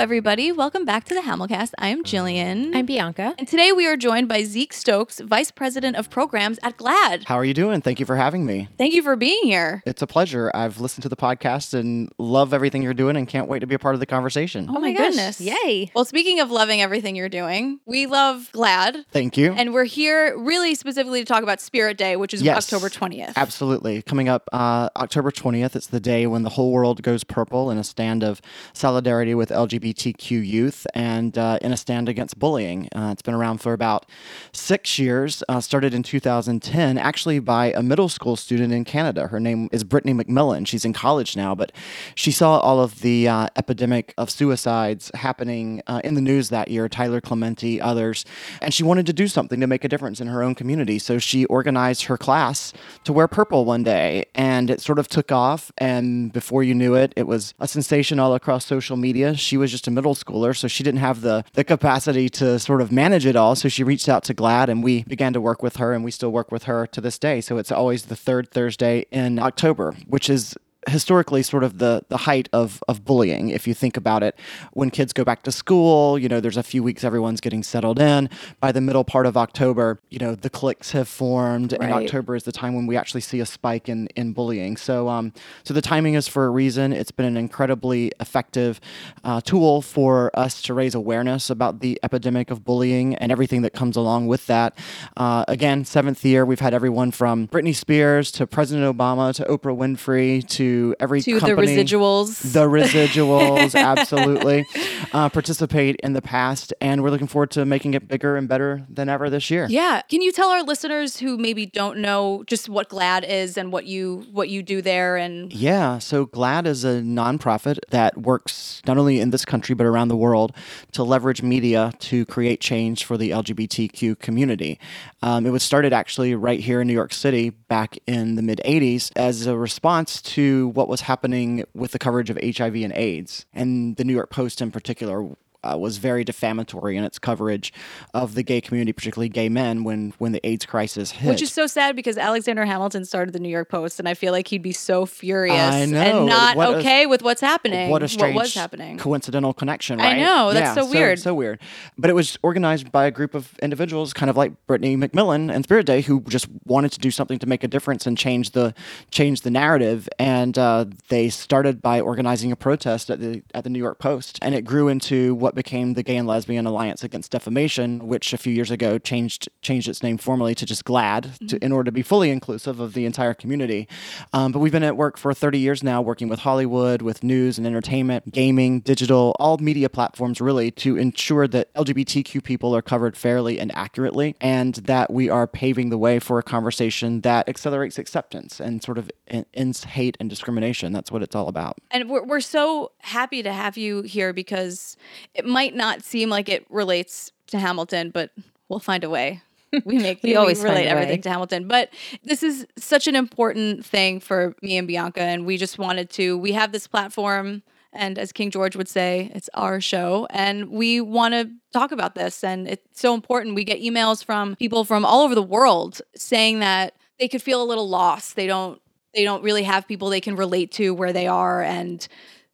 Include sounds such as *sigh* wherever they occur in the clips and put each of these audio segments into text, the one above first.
everybody. Welcome back to the Hamilcast. I am Jillian. I'm Bianca. and today we are joined by Zeke Stokes, Vice President of Programs at GLAAD. How are you doing? Thank you for having me. Thank you for being here. It's a pleasure. I've listened to the podcast and love everything you're doing and can't wait to be a part of the conversation. Oh my gosh. goodness. Yay. Well, speaking of loving everything you're doing, we love GLAAD. Thank you. And we're here really specifically to talk about Spirit Day, which is Yes. October 20th. Absolutely. Coming up uh, October 20th, it's the day when the whole world goes purple in a stand of solidarity with LGBTQ youth and uh, in a stand against bullying. Uh, it's been around for about six years, uh, started in 2010, actually by a middle school student in Canada. Her name is Brittany McMillan. She's in college now, but she saw all of the uh, epidemic of suicides happening uh, in the news that year, Tyler Clementi, others, and she wanted to do something to make a difference in her own community. So she organized her class to wear purple one day, and it sort of took off. And before you knew it, it was a sensation all across social media. She was just a middle schooler, so she didn't have the, the capacity to sort of manage it all. So she reached out to GLAAD, and we began to work with her, and we still work with her to this day. So it's always the third Thursday in October, which is historically sort of the the height of of bullying if you think about it. When kids go back to school you know there's a few weeks everyone's getting settled in. By the middle part of october you know the cliques have formed and october is the time when we actually see a spike in in bullying. So um so the timing is for a reason. It's been an incredibly effective uh, tool for us to raise awareness about the epidemic of bullying and everything that comes along with that. Uh, again seventh year we've had everyone from britney spears to president obama to oprah winfrey to every to the residuals. the residuals *laughs* absolutely uh, participate in the past and we're looking forward to making it bigger and better than ever this year yeah. Can you tell our listeners who maybe don't know just what GLAAD is and what you what you do there and Yeah, so GLAAD is a nonprofit that works not only in this country but around the world to leverage media to create change for the LGBTQ community. Um, it was started actually right here in New York City back in the mid 80s as a response to what was happening with the coverage of HIV and AIDS. And the New York Post, in particular, uh, was very defamatory in its coverage of the gay community, particularly gay men, when when the AIDS crisis hit. Which is so sad because Alexander Hamilton started the New York Post, and I feel like he'd be so furious and not What a- okay with what's happening. what a strange what was happening. coincidental connection, I know, that's so weird. So weird. But it was organized by a group of individuals, kind of like Brittany McMillan and Spirit Day, who just wanted to do something to make a difference and change the change the narrative. And uh, they started by organizing a protest at the at the New York Post, and it grew into what became the Gay and Lesbian Alliance Against Defamation, which a few years ago changed changed its name formally to just GLAAD, Mm-hmm. to, in order to be fully inclusive of the entire community. Um, but we've been at work for 30 years now, working with Hollywood, with news and entertainment, gaming, digital, all media platforms, really, to ensure that LGBTQ people are covered fairly and accurately, and that we are paving the way for a conversation that accelerates acceptance and sort of ends hate and discrimination. That's what it's all about. And we're, we're so happy to have you here because it might not seem like it relates to Hamilton, but we'll find a way. *laughs* We make We always relate everything to Hamilton, but this is such an important thing for me and Bianca, and we just wanted to. We have this platform, and as King George would say, it's our show, and we want to talk about this, and it's so important. We get emails from people from all over the world saying that they could feel a little lost. They don't they don't really have people they can relate to where they are and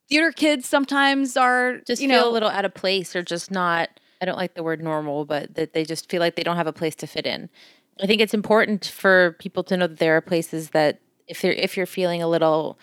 theater kids sometimes are Just you feel know a little out of place or just not, I don't like the word normal, but that they just feel like they don't have a place to fit in. I think it's important for people to know that there are places that if they're if you're feeling a little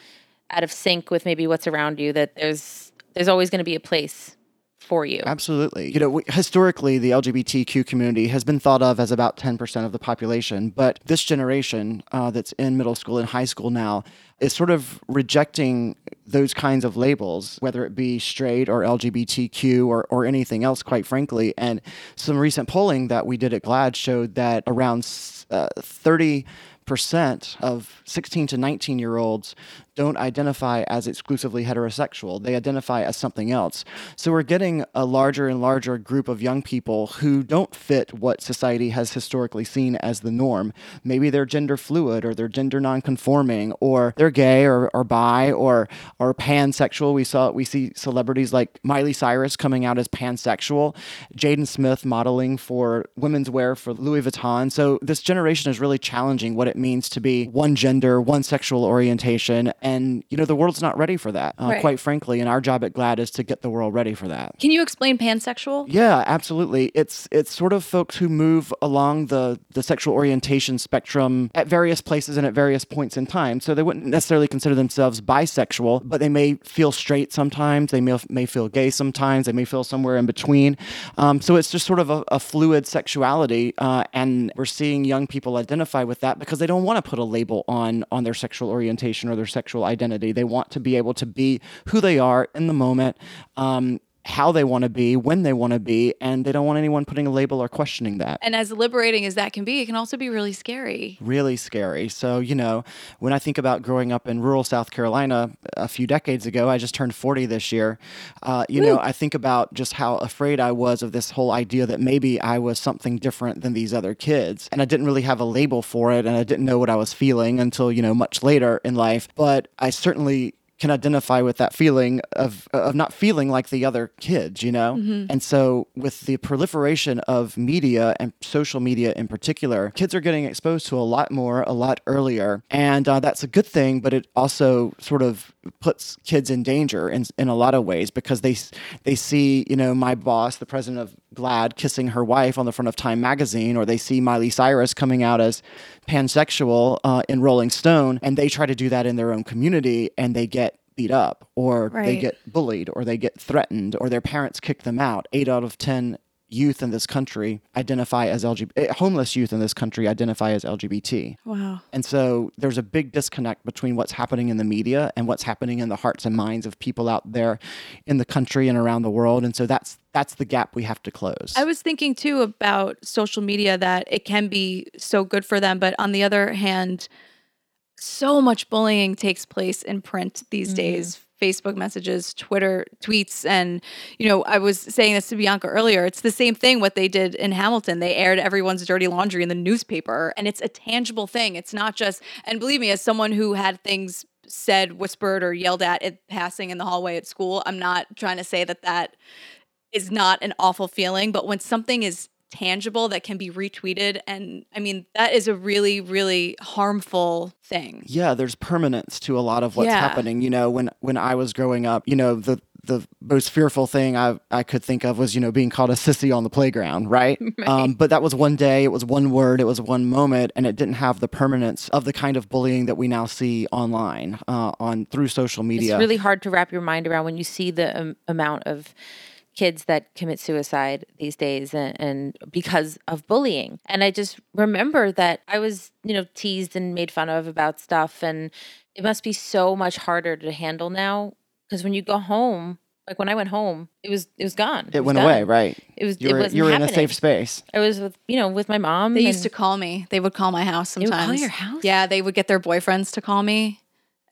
out of sync with maybe what's around you, that there's there's always going to be a place for you. Absolutely. You know, we, historically, the LGBTQ community has been thought of as about 10% of the population, but this generation uh, that's in middle school and high school now is sort of rejecting those kinds of labels, whether it be straight or LGBTQ or, or anything else, quite frankly. And some recent polling that we did at GLAAD showed that around uh, 30 percent of 16 to 19 year olds don't identify as exclusively heterosexual. They identify as something else. So we're getting a larger and larger group of young people who don't fit what society has historically seen as the norm. Maybe they're gender fluid or they're gender nonconforming or they're gay or, or bi or or pansexual. We saw we see celebrities like Miley Cyrus coming out as pansexual, Jaden Smith modeling for women's wear for Louis Vuitton. So this generation is really challenging what it means to be one gender, one sexual orientation, And, you know, the world's not ready for that, uh, Right. quite frankly. And our job at GLAAD is to get the world ready for that. Can you explain pansexual? Yeah, absolutely. It's it's sort of folks who move along the the sexual orientation spectrum at various places and at various points in time. So they wouldn't necessarily consider themselves bisexual, but they may feel straight sometimes. They may may feel gay sometimes. They may feel somewhere in between. Um, so it's just sort of a, a fluid sexuality, uh, and we're seeing young people identify with that because they don't want to put a label on on their sexual orientation or their sexual identity. They want to be able to be who they are in the moment. Um, how they want to be, when they want to be, and they don't want anyone putting a label or questioning that. And as liberating as that can be, it can also be really scary. Really scary. So, you know, when I think about growing up in rural South Carolina a few decades ago, I just turned 40 this year. Uh, you know, I think about just how afraid I was of this whole idea that maybe I was something different than these other kids. And I didn't really have a label for it, and I didn't know what I was feeling until, you know, much later in life. But I certainly can identify with that feeling of of not feeling like the other kids, you know. And so, with the proliferation of media and social media in particular, kids are getting exposed to a lot more, a lot earlier, and uh, that's a good thing. But it also sort of puts kids in danger in in a lot of ways because they they see, you know, my boss, the president of GLAAD, kissing her wife on the front of Time magazine, or they see Miley Cyrus coming out as pansexual uh, in Rolling Stone, and they try to do that in their own community, and they get beat up, or they get bullied, or they get threatened, or their parents kick them out. Eight out of ten youth in this country identify as LGBT. Eh, homeless youth in this country identify as LGBT. Wow. And so there's a big disconnect between what's happening in the media and what's happening in the hearts and minds of people out there in the country and around the world. And so that's that's the gap we have to close. I was thinking too about social media that it can be so good for them, but on the other hand, so much bullying takes place in print these mm-hmm. days. Facebook messages, Twitter tweets, and you know, I was saying this to Bianca earlier. It's the same thing what they did in Hamilton. They aired everyone's dirty laundry in the newspaper, and it's a tangible thing. It's not just. And believe me, as someone who had things said, whispered, or yelled at it passing in the hallway at school, I'm not trying to say that that is not an awful feeling, but when something is tangible that can be retweeted, and I mean, that is a really, really harmful thing. yeah, there's permanence to a lot of what's Yeah. happening. You know, when when I was growing up, you know, the the most fearful thing I I could think of was you know being called a sissy on the playground, right? *laughs* Um, but that was one day, it was one word, it was one moment, and it didn't have the permanence of the kind of bullying that we now see online uh, on through social media. It's really hard to wrap your mind around when you see the um, amount of kids that commit suicide these days and, and because of bullying. And I just remember that I was, you know, teased and made fun of about stuff and it must be so much harder to handle now because when you go home, like when I went home, it was it was gone. it was went done. away, right? It was You it were, wasn't you were in a safe space. I was with you know with my mom. They used to call me. They would call my house would call sometimes. your house? Yeah, they would get their boyfriends to call me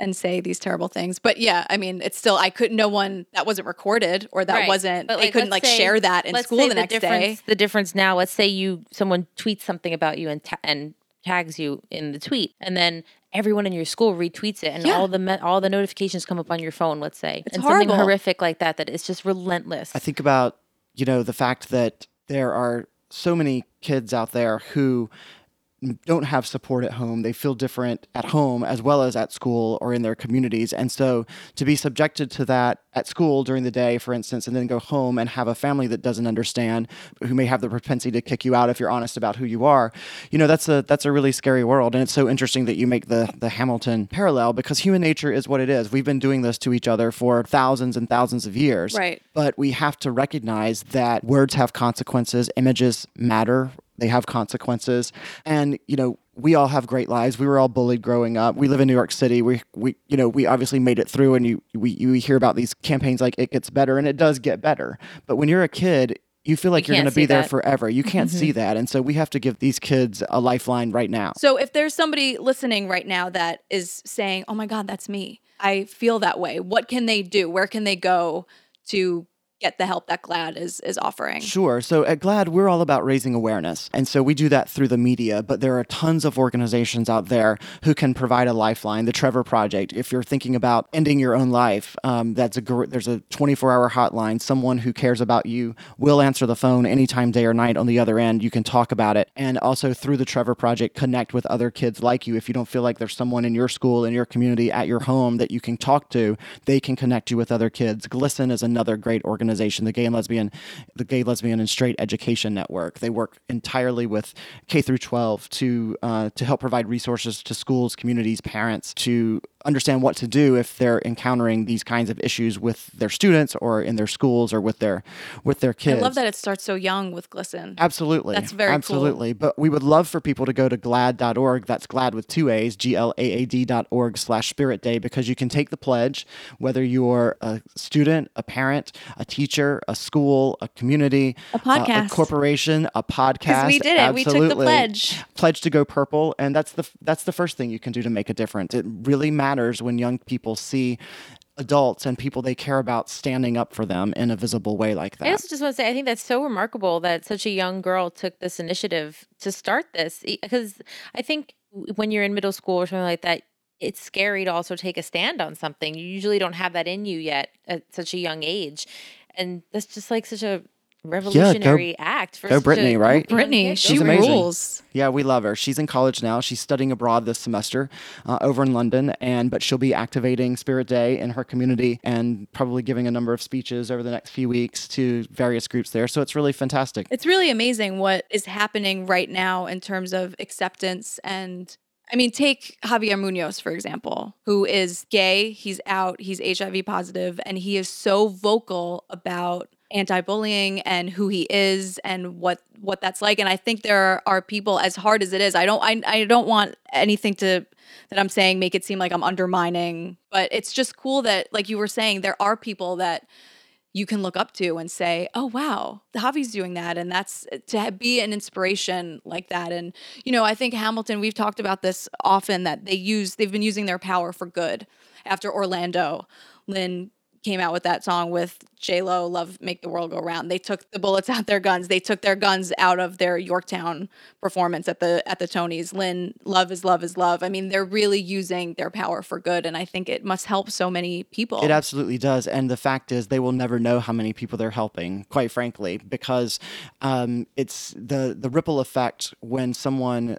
and say these terrible things. But yeah, I mean, it's still I couldn't. No one that wasn't recorded or that Right. wasn't. But, they couldn't like say- share that in school say the next day. difference, The difference now, let's say you someone tweets something about you and ta- and tags you in the tweet, and then everyone in your school retweets it, and Yeah. all the me- all the notifications come up on your phone. Let's say, It's and something horrific like that that is just relentless. I think about, you know, the fact that there are so many kids out there who don't have support at home. They feel different at home as well as at school or in their communities. And so to be subjected to that at school during the day, for instance, and then go home and have a family that doesn't understand, who may have the propensity to kick you out if you're honest about who you are, you know, that's a that's a really scary world. And it's so interesting that you make the the Hamilton parallel because human nature is what it is. We've been doing this to each other for thousands and thousands of years. Right. But we have to recognize that words have consequences, images matter, they have consequences. And, you know, we all have great lives. We were all bullied growing up. We live in New York City. We, we you know, we obviously made it through and you, we, you hear about these campaigns like it gets better and it does get better. But when you're a kid, you feel like You are going to be see there forever. You can't mm-hmm. see that. And so we have to give these kids a lifeline right now. So if there's somebody listening right now that is saying, "Oh my god, that's me. I feel that way." What can they do? Where can they go to get the help that GLAAD is is offering? Sure. So at GLAAD, we're all about raising awareness. And so we do that through the media, but there are tons of organizations out there who can provide a lifeline. The Trevor Project, if you're thinking about ending your own life, um, that's a gr- there's a 24 hour hotline. Someone who cares about you will answer the phone anytime, day or night on the other end. You can talk about it. And also through the Trevor Project, connect with other kids like you. If you don't feel like there's someone in your school, in your community, at your home that you can talk to, they can connect you with other kids. GLSEN is another great organization, the Gay and Lesbian, the Gay, Lesbian, and Straight Education Network. They work entirely with K through 12 to uh, to help provide resources to schools, communities, parents to understand what to do if they're encountering these kinds of issues with their students or in their schools or with their with their kids. I love that it starts so young with GLSEN. Absolutely. That's very cool. Absolutely. But we would love for people to go to glad.org. That's glad with two A's, G L A A D dot org slash spirit day, because you can take the pledge, whether you're a student, a parent, a teacher, a school, a community, A podcast. a corporation, a podcast. we did it. We took the pledge. Pledge to go purple. And that's the that's the first thing you can do to make a difference. It really matters when young people see adults and people they care about standing up for them in a visible way like that. I also just want to say, I think that's so remarkable that such a young girl took this initiative to start this. Because I think when you're in middle school or something like that, it's scary to also take a stand on something. You usually don't have that in you yet at such a young age. And that's just like such a revolutionary act for go such a- Brittany, right? Brittany, go she She's for it. amazing. rules. Yeah, we love her. She's in college now. She's studying abroad this semester uh, over in London, and but she'll be activating Spirit Day in her community and probably giving a number of speeches over the next few weeks to various groups there. So it's really fantastic. It's really amazing what is happening right now in terms of acceptance and I mean, take Javier Munoz, for example, who is gay, he's out, he's HIV positive, and he is so vocal about anti-bullying and who he is and what what that's like. And I think there are people, as hard as it is, I don't I, I don't want anything to that I'm saying make it seem like I'm undermining, but it's just cool that, like you were saying, there are people that you can look up to and say, "Oh wow, the Javi's doing that," and that's to be an inspiration like that. And you know, I think Hamilton. We've talked about this often that they use they've been using their power for good. After Orlando, Lin came out with that song with J Lo, "Love Make the World Go Round." They took the bullets out their guns. They took their guns out of their Yorktown performance at the at the Tonys. Lin, "Love is Love is Love." I mean, they're really using their power for good, and I think it must help so many people. It absolutely does. And the fact is, they will never know how many people they're helping, quite frankly, because um, it's the, the ripple effect when someone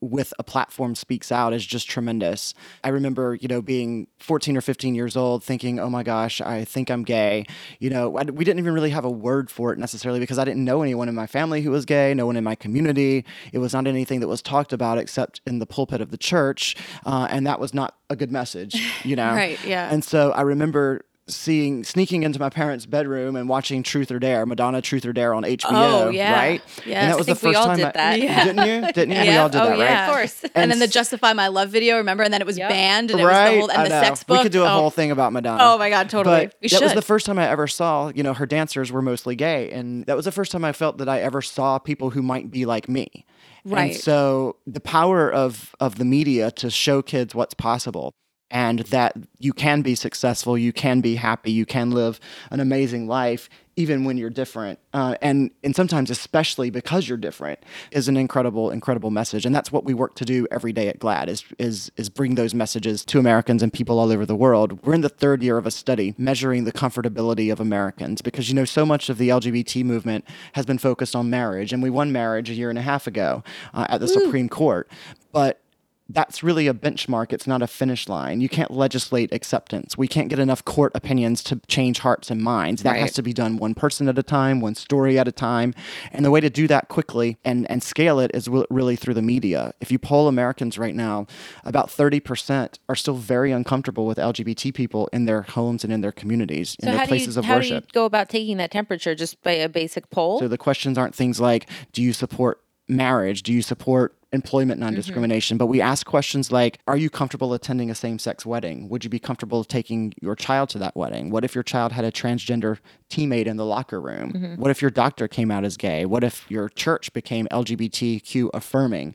with a platform speaks out is just tremendous. I remember, you know, being 14 or 15 years old thinking, oh my gosh, I think I'm gay. You know, I, we didn't even really have a word for it necessarily because I didn't know anyone in my family who was gay, no one in my community. It was not anything that was talked about except in the pulpit of the church. Uh, and that was not a good message, you *laughs* know? Right, yeah. And so I remember seeing sneaking into my parents' bedroom and watching Truth or Dare, Madonna Truth or Dare on HBO, Oh, yeah. right? Yes. And that I was think the we first all time did I, that. Yeah. Didn't you? *laughs* Didn't you? We Yeah. all did Oh, that, yeah. right? Of course. and, then the Justify My Love video, remember? And then it was Yep. banned, and it right? was the whole and the sex book. We could do a oh, whole thing about Madonna. Oh my god, totally. But we that was should. the first time I ever saw, you know, her dancers were mostly gay. And that was the first time I felt that I ever saw people who might be like me. Right. And so the power of of the media to show kids what's possible and that you can be successful, you can be happy, you can live an amazing life even when you're different. Uh, and and sometimes especially because you're different is an incredible incredible message. And that's what we work to do every day at GLAAD is is is bring those messages to Americans and people all over the world. We're in the third year of a study measuring the comfortability of Americans because you know so much of the LGBT movement has been focused on marriage and we won marriage a year and a half ago uh, at the Supreme Court. But that's really a benchmark. It's not a finish line. You can't legislate acceptance. We can't get enough court opinions to change hearts and minds. That has to be done one person at a time, one story at a time. And the way to do that quickly and, and scale it is really through the media. If you poll Americans right now, about 30% are still very uncomfortable with LGBT people in their homes and in their communities, in their how places you of how do you worship. go about taking that temperature just by a basic poll? So the questions aren't things like, do you support marriage? Do you support employment non discrimination? Mm-hmm. But we ask questions like, are you comfortable attending a same sex wedding? Would you be comfortable taking your child to that wedding? What if your child had a transgender teammate in the locker room? Mm-hmm. What if your doctor came out as gay? What if your church became LGBTQ affirming?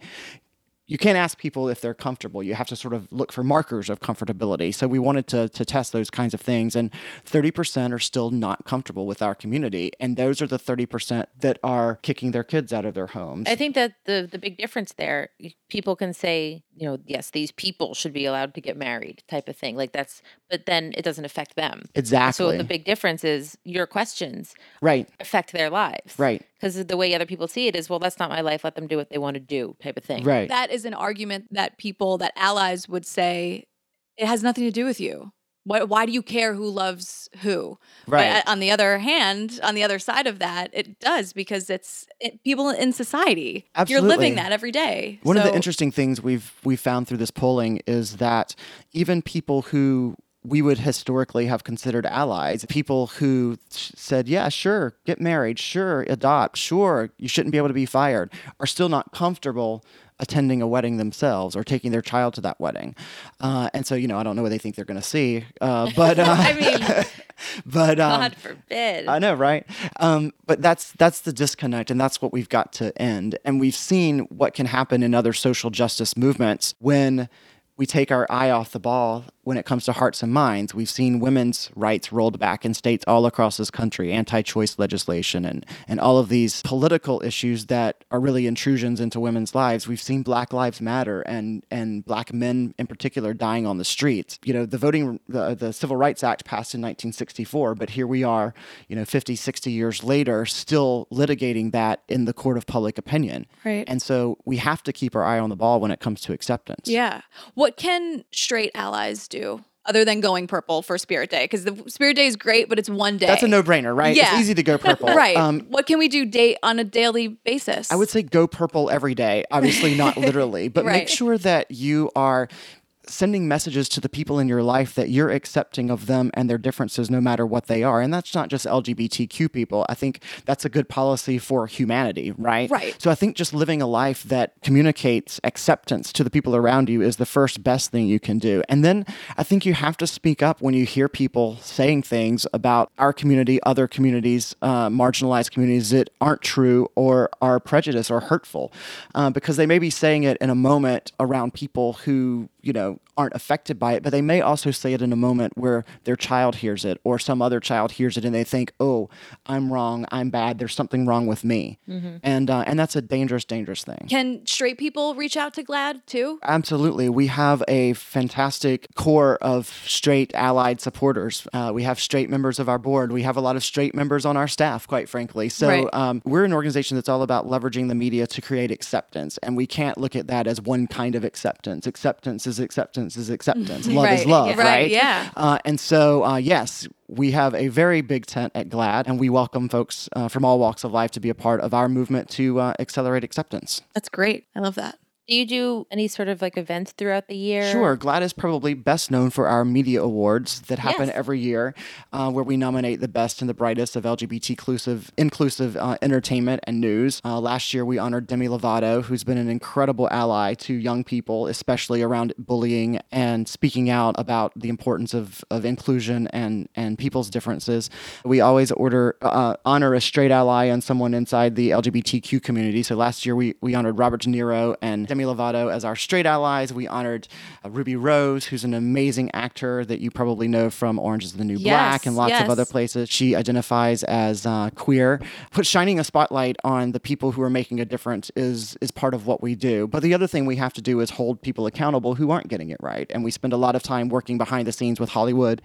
You can't ask people if they're comfortable. You have to sort of look for markers of comfortability. So we wanted to, to test those kinds of things. And 30% are still not comfortable with our community. And those are the 30% that are kicking their kids out of their homes. I think that the the big difference there, people can say, you know, yes, these people should be allowed to get married, type of thing. Like that's, but then it doesn't affect them. exactly. So the big difference is your questions right, affect their lives, right, Because the way other people see it is, well, that's not my life. Let them do what they want to do, type of thing. right. That is an argument that people, that allies would say, it has nothing to do with you. Why, why do you care who loves who? Right. But on the other hand, on the other side of that, it does because it's it, people in society. Absolutely. You're living that every day. One of the interesting things we've we found through this polling is that even people who we would historically have considered allies, people who said, "Yeah, sure, get married, sure, adopt, sure, you shouldn't be able to be fired," are still not comfortable attending a wedding themselves or taking their child to that wedding. Uh, and so, you know, I don't know what they think they're going to see, uh, *laughs* but uh, I mean, *laughs* but um, God forbid. I know, right? Um, but that's that's the disconnect, and that's what we've got to end. And we've seen what can happen in other social justice movements when we take our eye off the ball when it comes to hearts and minds. We've seen women's rights rolled back in states all across this country, anti-choice legislation, and and all of these political issues that are really intrusions into women's lives. We've seen Black Lives Matter and and black men in particular dying on the streets. You know, the voting the, the Civil Rights Act passed in 1964, but here we are, you know, 50, 60 years later, still litigating that in the court of public opinion. Right. And so we have to keep our eye on the ball when it comes to acceptance. Yeah. What can straight allies do other than going purple for Spirit Day? Because the Spirit Day is great, but it's one day. That's a no-brainer, right? Yeah. It's easy to go *laughs* purple. right. Um, what can we do date on a daily basis? I would say go purple every day. Obviously, not *laughs* literally, but make sure that you are sending messages to the people in your life that you're accepting of them and their differences no matter what they are. And that's not just LGBTQ people. I think that's a good policy for humanity, right? Right. So I think just living a life that communicates acceptance to the people around you is the first best thing you can do. And then I think you have to speak up when you hear people saying things about our community, other communities, uh, marginalized communities that aren't true or are prejudiced or hurtful, uh, because they may be saying it in a moment around people who you know aren't affected by it, but they may also say it in a moment where their child hears it or some other child hears it and they think, "Oh, I'm wrong, I'm bad. There's something wrong with me," and uh, and that's a dangerous, dangerous thing. can straight people reach out to GLAAD too? Absolutely. We have a fantastic core of straight allied supporters. Uh, we have straight members of our board. We have a lot of straight members on our staff, quite frankly. So Right. um, we're an organization that's all about leveraging the media to create acceptance. And we can't look at that as one kind of acceptance. Acceptance is acceptance is acceptance. Love Right. is love, Yeah. right? Right, yeah. Uh, and so, uh, yes, we have a very big tent at GLAAD, and we welcome folks uh, from all walks of life to be a part of our movement to uh, accelerate acceptance. That's great. I love that. Do you do any sort of like events throughout the year? Sure. GLAAD is probably best known for our media awards that happen Yes. every year, uh, where we nominate the best and the brightest of LGBT inclusive, inclusive uh, entertainment and news. Uh, last year, we honored Demi Lovato, who's been an incredible ally to young people, especially around bullying and speaking out about the importance of, of inclusion and, and people's differences. We always order uh, honor a straight ally and someone inside the LGBTQ community. So last year, we, we honored Robert De Niro and Demi Lovato as our straight allies. We honored uh, Ruby Rose, who's an amazing actor that you probably know from Orange is the New Black and lots of other places. She identifies as uh, queer. But shining a spotlight on the people who are making a difference is is part of what we do. But the other thing we have to do is hold people accountable who aren't getting it right. And we spend a lot of time working behind the scenes with Hollywood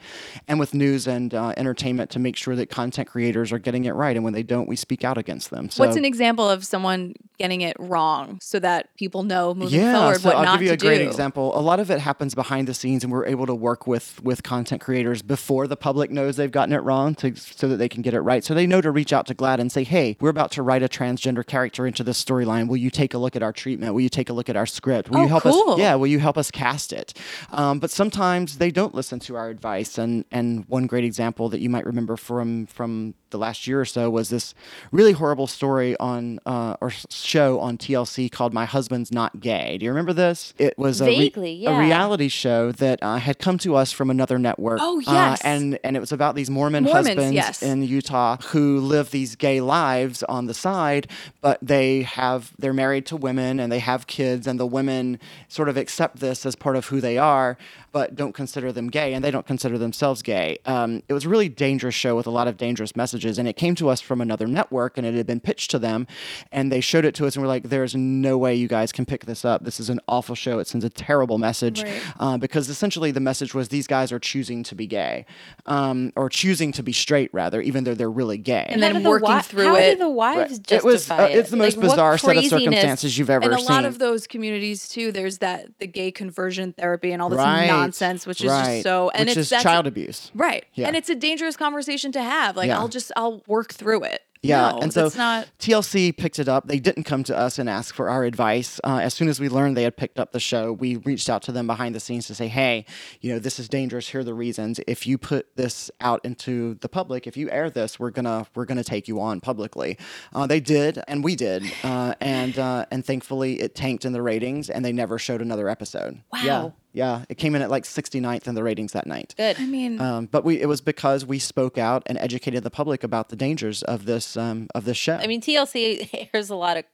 and with news and uh, entertainment to make sure that content creators are getting it right. And when they don't, we speak out against them. So What's an example of someone getting it wrong so that people know moving yeah, forward so what I'll not give you a great do? example. A lot of it happens behind the scenes, and we're able to work with with content creators before the public knows they've gotten it wrong, to, so that they can get it right. So they know to reach out to GLAAD and say, "Hey, we're about to write a transgender character into this storyline. Will you take a look at our treatment? Will you take a look at our script? Will Oh, you help cool. us? Yeah, will you help us cast it?" Um, but sometimes they don't listen to our advice. And and one great example that you might remember from from the last year or so was this really horrible story on uh, or show on TLC called "My Husband's Not not gay. Do you remember this? It was a, re- Vaguely, a reality show that uh, had come to us from another network. Oh, Uh, yes. and and it was about these Mormon Mormons, husbands yes. in Utah who live these gay lives on the side, but they have they're married to women and they have kids, and the women sort of accept this as part of who they are, but don't consider them gay, and they don't consider themselves gay. Um, it was a really dangerous show with a lot of dangerous messages, and it came to us from another network, and it had been pitched to them, and they showed it to us, and we're like, "There's no way you guys can pick this up. This is an awful show. It sends a terrible message." Right. uh, because essentially the message was these guys are choosing to be gay, um, or choosing to be straight rather, even though they're really gay. And How then do the working wi- through how it. do the wives it justify was uh, it's the most Like, bizarre set of circumstances you've ever seen. and a seen. lot of those communities too. There's that the gay conversion therapy and all this Right, nonsense, which is right. just so and which it's is child abuse. right, Yeah. and it's a dangerous conversation to have. Like Yeah. I'll just I'll work through it. Yeah, No, and so that's not. TLC picked it up. They didn't come to us and ask for our advice. Uh, as soon as we learned they had picked up the show, we reached out to them behind the scenes to say, "Hey, you know, this is dangerous. Here are the reasons. If you put this out into the public, if you air this, we're gonna we're gonna take you on publicly." Uh, they did, and we did, uh, and uh, and thankfully it tanked in the ratings, and they never showed another episode. Yeah, Wow. yeah, it came in at like 69th in the ratings that night. Good. I mean, Um, but we it was because we spoke out and educated the public about the dangers of this um, of this show. I mean, TLC *laughs* airs a lot of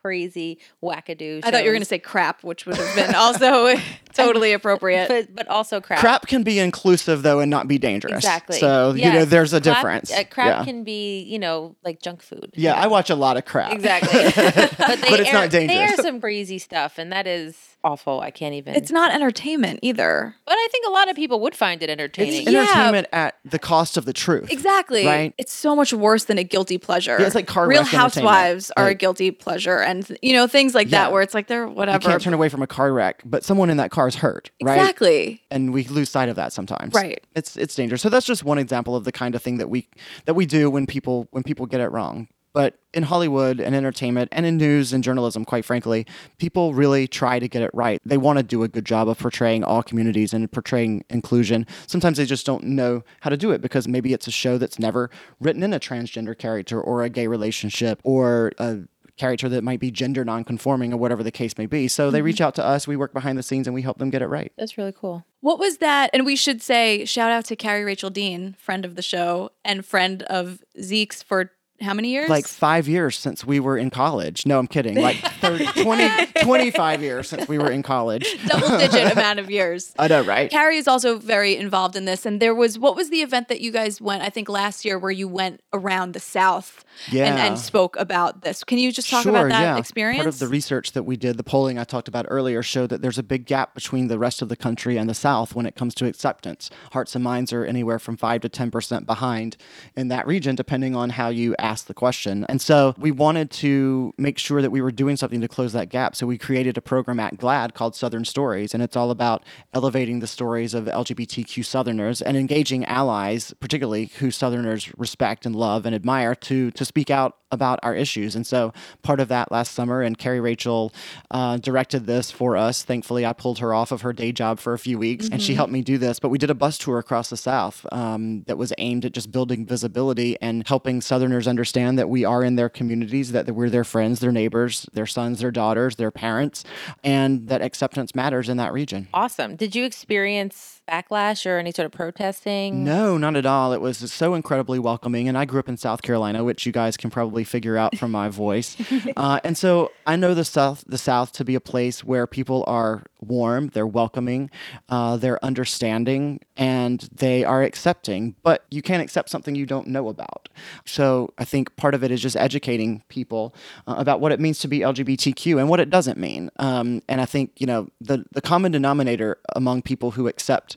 crazy wackadoo. I thought you were going to say crap, which would have been also *laughs* *laughs* totally appropriate. but but also crap. crap can be inclusive though and not be dangerous. Exactly. So you know, Yes. there's a Crap- difference. uh, crap yeah. can be, you know, like junk food. yeah, I watch a lot of crap. Exactly. but, they But it's air, not dangerous. They air some breezy stuff, and that is awful. I can't even. it's not entertainment either. but I think a lot of people would find it entertaining. It's Yeah. entertainment at the cost of the truth. Exactly. Right? It's so much worse than a guilty pleasure. Yeah, it's like car Real wreck entertainment. Housewives are a guilty pleasure, and you know things like Yeah. that where it's like they're whatever. You can't turn away from a car wreck, but someone in that car is hurt, right? Exactly. and we lose sight of that sometimes. Right. It's it's dangerous. So that's just one example of the kind of thing that we that we do when people when people get it wrong. But in Hollywood and entertainment and in news and journalism, quite frankly, people really try to get it right. They want to do a good job of portraying all communities and portraying inclusion. Sometimes they just don't know how to do it because maybe it's a show that's never written in a transgender character or a gay relationship or a character that might be gender nonconforming or whatever the case may be. So they mm-hmm. reach out to us, we work behind the scenes and we help them get it right. That's really cool. What was that? And we should say shout out to Carrie Rachel Dean, friend of the show and friend of Zeke's for how many years? like five years since we were in college. No, I'm kidding. Like *laughs* 30, 20, 25 years since we were in college. *laughs* double digit *laughs* amount of years. I know, right? Carrie is also very involved in this. And there was, what was the event that you guys went, I think last year, where you went around the South and, Yeah. and spoke about this? Can you just talk about that experience? Part of the research that we did, the polling I talked about earlier, showed that there's a big gap between the rest of the country and the South when it comes to acceptance. Hearts and minds are anywhere from 5 to 10% behind in that region, depending on how you ask the question. And so we wanted to make sure that we were doing something to close that gap. So we created a program at GLAAD called Southern Stories, and it's all about elevating the stories of LGBTQ Southerners and engaging allies, particularly who Southerners respect and love and admire, to to speak out about our issues. And so part of that last summer, and Carrie Rachel uh, directed this for us. Thankfully, I pulled her off of her day job for a few weeks, and she helped me do this. But we did a bus tour across the South um, that was aimed at just building visibility and helping Southerners understand that we are in their communities, that we're their friends, their neighbors, their sons, their daughters, their parents, and that acceptance matters in that region. Awesome. Did you experience backlash or any sort of protesting? No, not at all. It was so incredibly welcoming. And I grew up in South Carolina, which you guys can probably figure out from my voice. *laughs* Uh, and so I know the South, the South to be a place where people are warm, they're welcoming, uh, they're understanding, and they are accepting. But you can't accept something you don't know about. So I think part of it is just educating people uh, about what it means to be LGBTQ and what it doesn't mean. Um, and I think you know the the common denominator among people who accept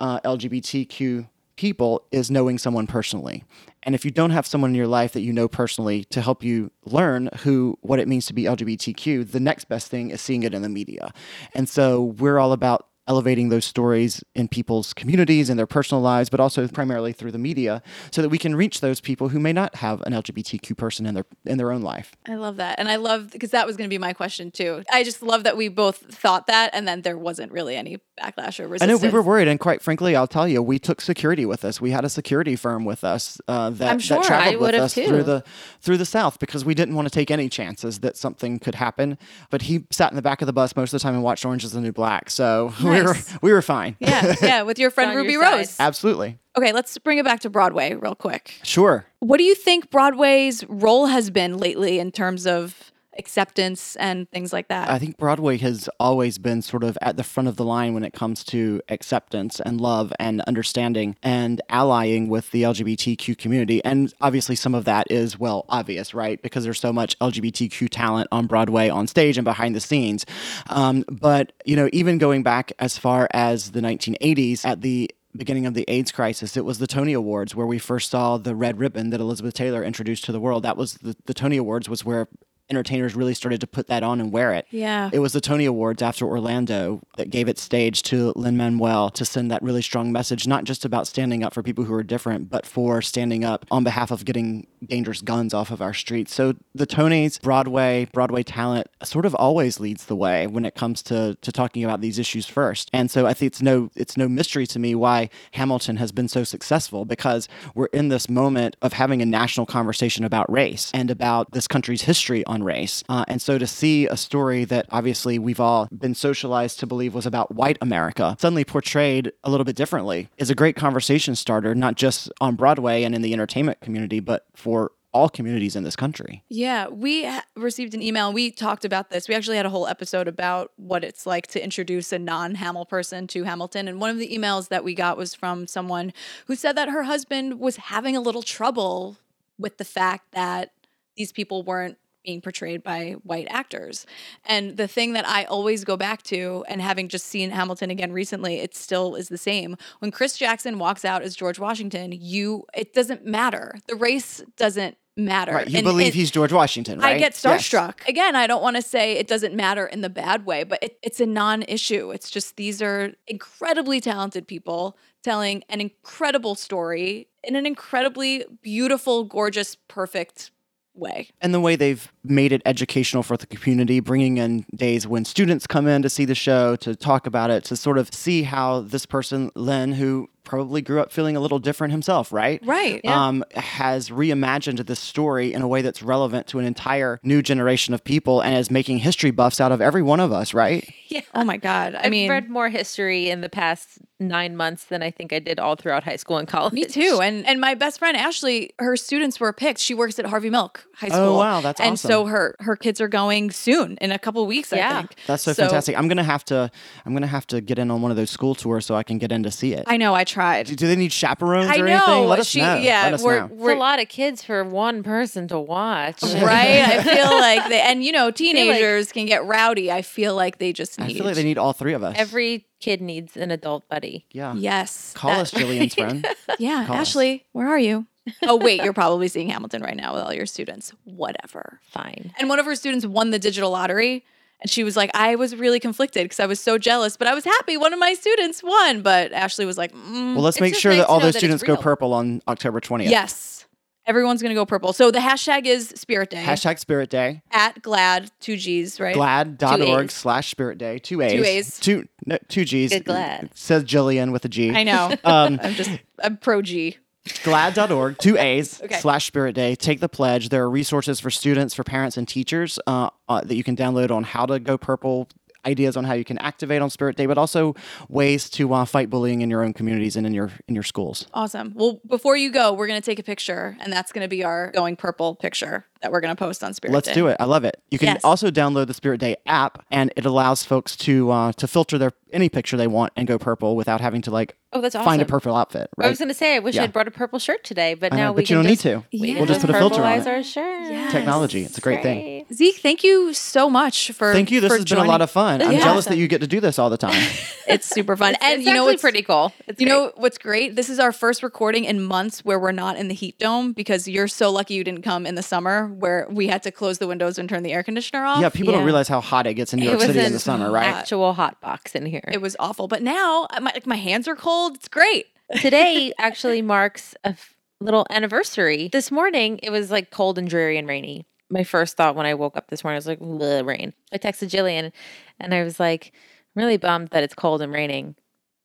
uh, LGBTQ people is knowing someone personally. And if you don't have someone in your life that you know personally to help you learn who what it means to be LGBTQ, the next best thing is seeing it in the media. And so we're all about elevating those stories in people's communities and their personal lives, but also primarily through the media, so that we can reach those people who may not have an LGBTQ person in their in their own life. I love that. And I love because that was going to be my question too. I just love that we both thought that and then there wasn't really any backlash or resistance. I know we were worried, and quite frankly, I'll tell you, we took security with us. We had a security firm with us uh, that, I'm sure. that traveled I with us too. through the through the South because we didn't want to take any chances that something could happen. But he sat in the back of the bus most of the time and watched Orange Is the New Black, so *laughs* we were we were fine. Yeah, *laughs* yeah, with your friend on your Ruby side. Rose. Absolutely, Okay, let's bring it back to Broadway real quick. sure. What do you think Broadway's role has been lately in terms of acceptance and things like that? I think Broadway has always been sort of at the front of the line when it comes to acceptance and love and understanding and allying with the LGBTQ community. And obviously, some of that is, well, obvious, right? Because there's so much LGBTQ talent on Broadway, on stage, and behind the scenes. Um, but, you know, even going back as far as the 1980s at the beginning of the AIDS crisis, it was the Tony Awards where we first saw the red ribbon that Elizabeth Taylor introduced to the world. That was the, the Tony Awards was where entertainers really started to put that on and wear it. Yeah. It was the Tony Awards after Orlando that gave it stage to Lin Manuel to send that really strong message, not just about standing up for people who are different, but for standing up on behalf of getting dangerous guns off of our streets. So the Tonys, Broadway, Broadway talent sort of always leads the way when it comes to, to talking about these issues first. And so I think it's no it's no mystery to me why Hamilton has been so successful because we're in this moment of having a national conversation about race and about this country's history on race. Uh, and so to see a story that obviously we've all been socialized to believe was about white America suddenly portrayed a little bit differently is a great conversation starter, not just on Broadway and in the entertainment community, but for all communities in this country. Yeah, we received an email. We talked about this. We actually had a whole episode about what it's like to introduce a non Hamel person to Hamilton. And one of the emails that we got was from someone who said that her husband was having a little trouble with the fact that these people weren't being portrayed by white actors. And the thing that I always go back to, and having just seen Hamilton again recently, it still is the same. When Chris Jackson walks out as George Washington, you it doesn't matter. The race doesn't matter. Right. You And believe it- he's George Washington, right? I get Yes. starstruck. Again, I don't want to say it doesn't matter in the bad way, but it, it's a non issue. It's just these are incredibly talented people telling an incredible story in an incredibly beautiful, gorgeous, perfect way. and the way they've made it educational for the community, bringing in days when students come in to see the show, to talk about it, to sort of see how this person, Lin, who probably grew up feeling a little different himself, right? Right. Um, has reimagined this story in a way that's relevant to an entire new generation of people and is making history buffs out of every one of us, right? *laughs* Yeah. Oh my God. I I've mean, read more history in the past nine months than I think I did all throughout high school and college. me too. And and my best friend Ashley, her students were picked. She works at Harvey Milk High oh, School. Oh, wow, that's awesome. and awesome. so her her kids are going soon in a couple weeks. I Yeah. think That's so, fantastic. I'm gonna have to, I'm gonna have to get in on one of those school tours so I can get in to see it. I know. I tried. do, do they need chaperones I or know. anything? Let us she, know. Yeah, Let us we're, know. We're a lot of kids for one person to watch. *laughs* right. I feel *laughs* like they, and you know, teenagers can get rowdy. I feel like they just need. I feel like they need all three of us. Every kid needs an adult buddy. yeah. yes. Call that- us, Jillian's friend. *laughs* Yeah, Call us. Ashley, where are you? *laughs* oh wait, you're probably seeing Hamilton right now with all your students. Whatever. Fine. And one of her students won the digital lottery. And she was like, I was really conflicted because I was so jealous, but I was happy one of my students won. But Ashley was like, mm, Well, let's make sure nice that all know those that students go purple on October 20th. yes, everyone's going to go purple. So the hashtag is Spirit Day Hashtag Spirit Day. at GLAAD, two G's, right? Glad.org A's. slash Spirit Day. Two A's. Two A's. Two, no, two G's. Good glad. Says Jillian with a G. I know. *laughs* Um, I'm just, I'm pro G. glad.org, two A's, *laughs* Okay. slash Spirit Day. Take the pledge. There are resources for students, for parents, and teachers uh, uh, that you can download on how to go purple, ideas on how you can activate on Spirit Day, but also ways to uh, fight bullying in your own communities and in your in your schools. Awesome. Well, before you go, we're going to take a picture, and that's going to be our going purple picture that we're going to post on Spirit Day. Let's Day. do it. I love it. You can Yes. also download the Spirit Day app, and it allows folks to uh, to filter their any picture they want and go purple without having to like Oh, that's awesome. find a purple outfit. I was going to say, I wish Yeah. I'd brought a purple shirt today, but I know, now we but you can don't need just, to. We yeah. We'll just put a filter on it. our shirt. Yes. Technology. It's a great thing. Zeke, thank you so much for Thank you. This for has been a lot of fun. I'm Yeah. jealous that you get to do this all the time. *laughs* It's super fun, and It's you know actually what's pretty cool. It's You great. know what's great? This is our first recording in months where we're not in the heat dome because you're so lucky you didn't come in the summer where we had to close the windows and turn the air conditioner off. Yeah, people Yeah. don't realize how hot it gets in New York City in an the summer, right? Actual hot box in here. It was awful. But now uh, my, like my hands are cold. It's great. Today *laughs* actually marks a f- little anniversary. This morning it was like cold and dreary and rainy. My first thought when I woke up this morning was like, "Bleh, rain. I texted Jillian and I was like, I'm really bummed that it's cold and raining.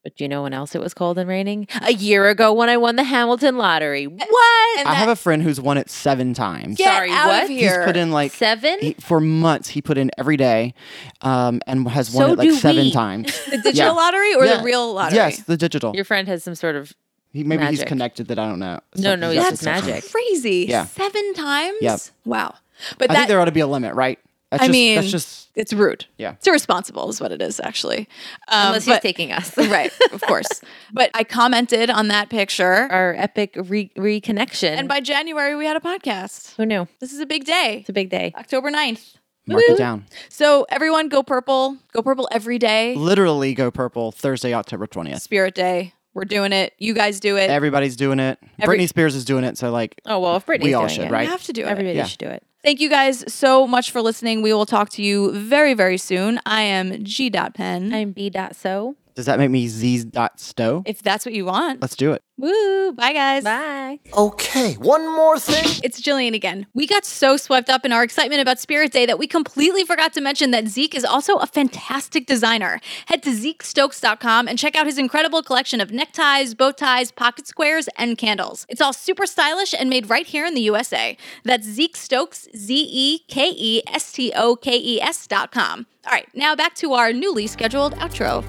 But do you know when else it was cold and raining? A year ago when I won the Hamilton lottery. What? And I that- have a friend who's won it seven times. Get Sorry, out what? of He's He's put in like Seven? he, for months. He put in every day, um, and has won So it like seven we. times. *laughs* the digital Yeah. lottery or Yeah. the real lottery? Yes, the digital. Your friend has some sort of He, maybe he's connected that I don't know. No, no, he's he's got just some stuff. magic. Crazy. Yeah. Seven times? Yep. Wow. But I that think there ought to be a limit, right? That's I just, mean, that's just it's rude. Yeah. It's irresponsible is what it is actually. Um, unless he's but- taking us. *laughs* right, of course. But I commented on that picture Our epic re- reconnection. and by January we had a podcast. who knew? This is a big day. It's a big day. October 9th. mark it down. So everyone go purple. Go purple every day. Literally go purple Thursday, October twentieth. Spirit Day. We're doing it. You guys do it. Everybody's doing it. Every- Britney Spears is doing it, so like Oh well, if Britney's we all should, it, right? You have to do it. Everybody Yeah. should do it. Thank you guys so much for listening. We will talk to you very, very soon. I am G. Pen. I'm B. So. Does that make me Z dot stow? if that's what you want. Let's do it. Woo. Bye, guys. Bye. Okay, one more thing. It's Jillian again. We got so swept up in our excitement about Spirit Day that we completely forgot to mention that Zeke is also a fantastic designer. Head to ZekeStokes.com and check out his incredible collection of neckties, bow ties, pocket squares, and candles. It's all super stylish and made right here in the USA. That's Zeke Stokes, Z E K E S T O K E S.com. All right, now back to our newly scheduled outro.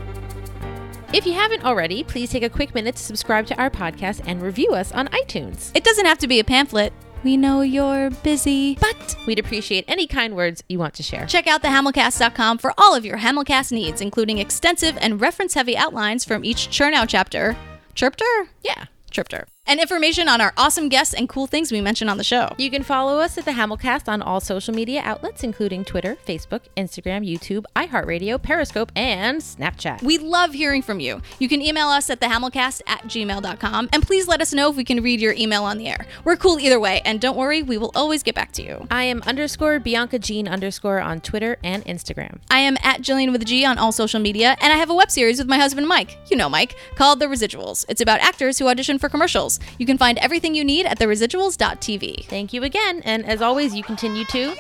If you haven't already, please take a quick minute to subscribe to our podcast and review us on iTunes. It doesn't have to be a pamphlet. We know you're busy, but We'd appreciate any kind words you want to share. Check out thehamilcast.com for all of your Hamilcast needs, including extensive and reference heavy outlines from each Chernow chapter. Chirpter? Yeah. Chirpter. And information on our awesome guests and cool things we mention on the show. You can follow us at the Hamilcast on all social media outlets, including Twitter, Facebook, Instagram, YouTube, iHeartRadio, Periscope, and Snapchat. We love hearing from you. You can email us at thehamilcast at gmail.com and please let us know if we can read your email on the air. We're cool either way, and don't worry, we will always get back to you. I am underscore Bianca Jean underscore on Twitter and Instagram. I am at Jillian with a G on all social media, and I have a web series with my husband Mike, you know Mike, called The Residuals. It's about actors who audition for commercials. You can find everything you need at theresiduals.tv. Thank you again, and as always, you continue to.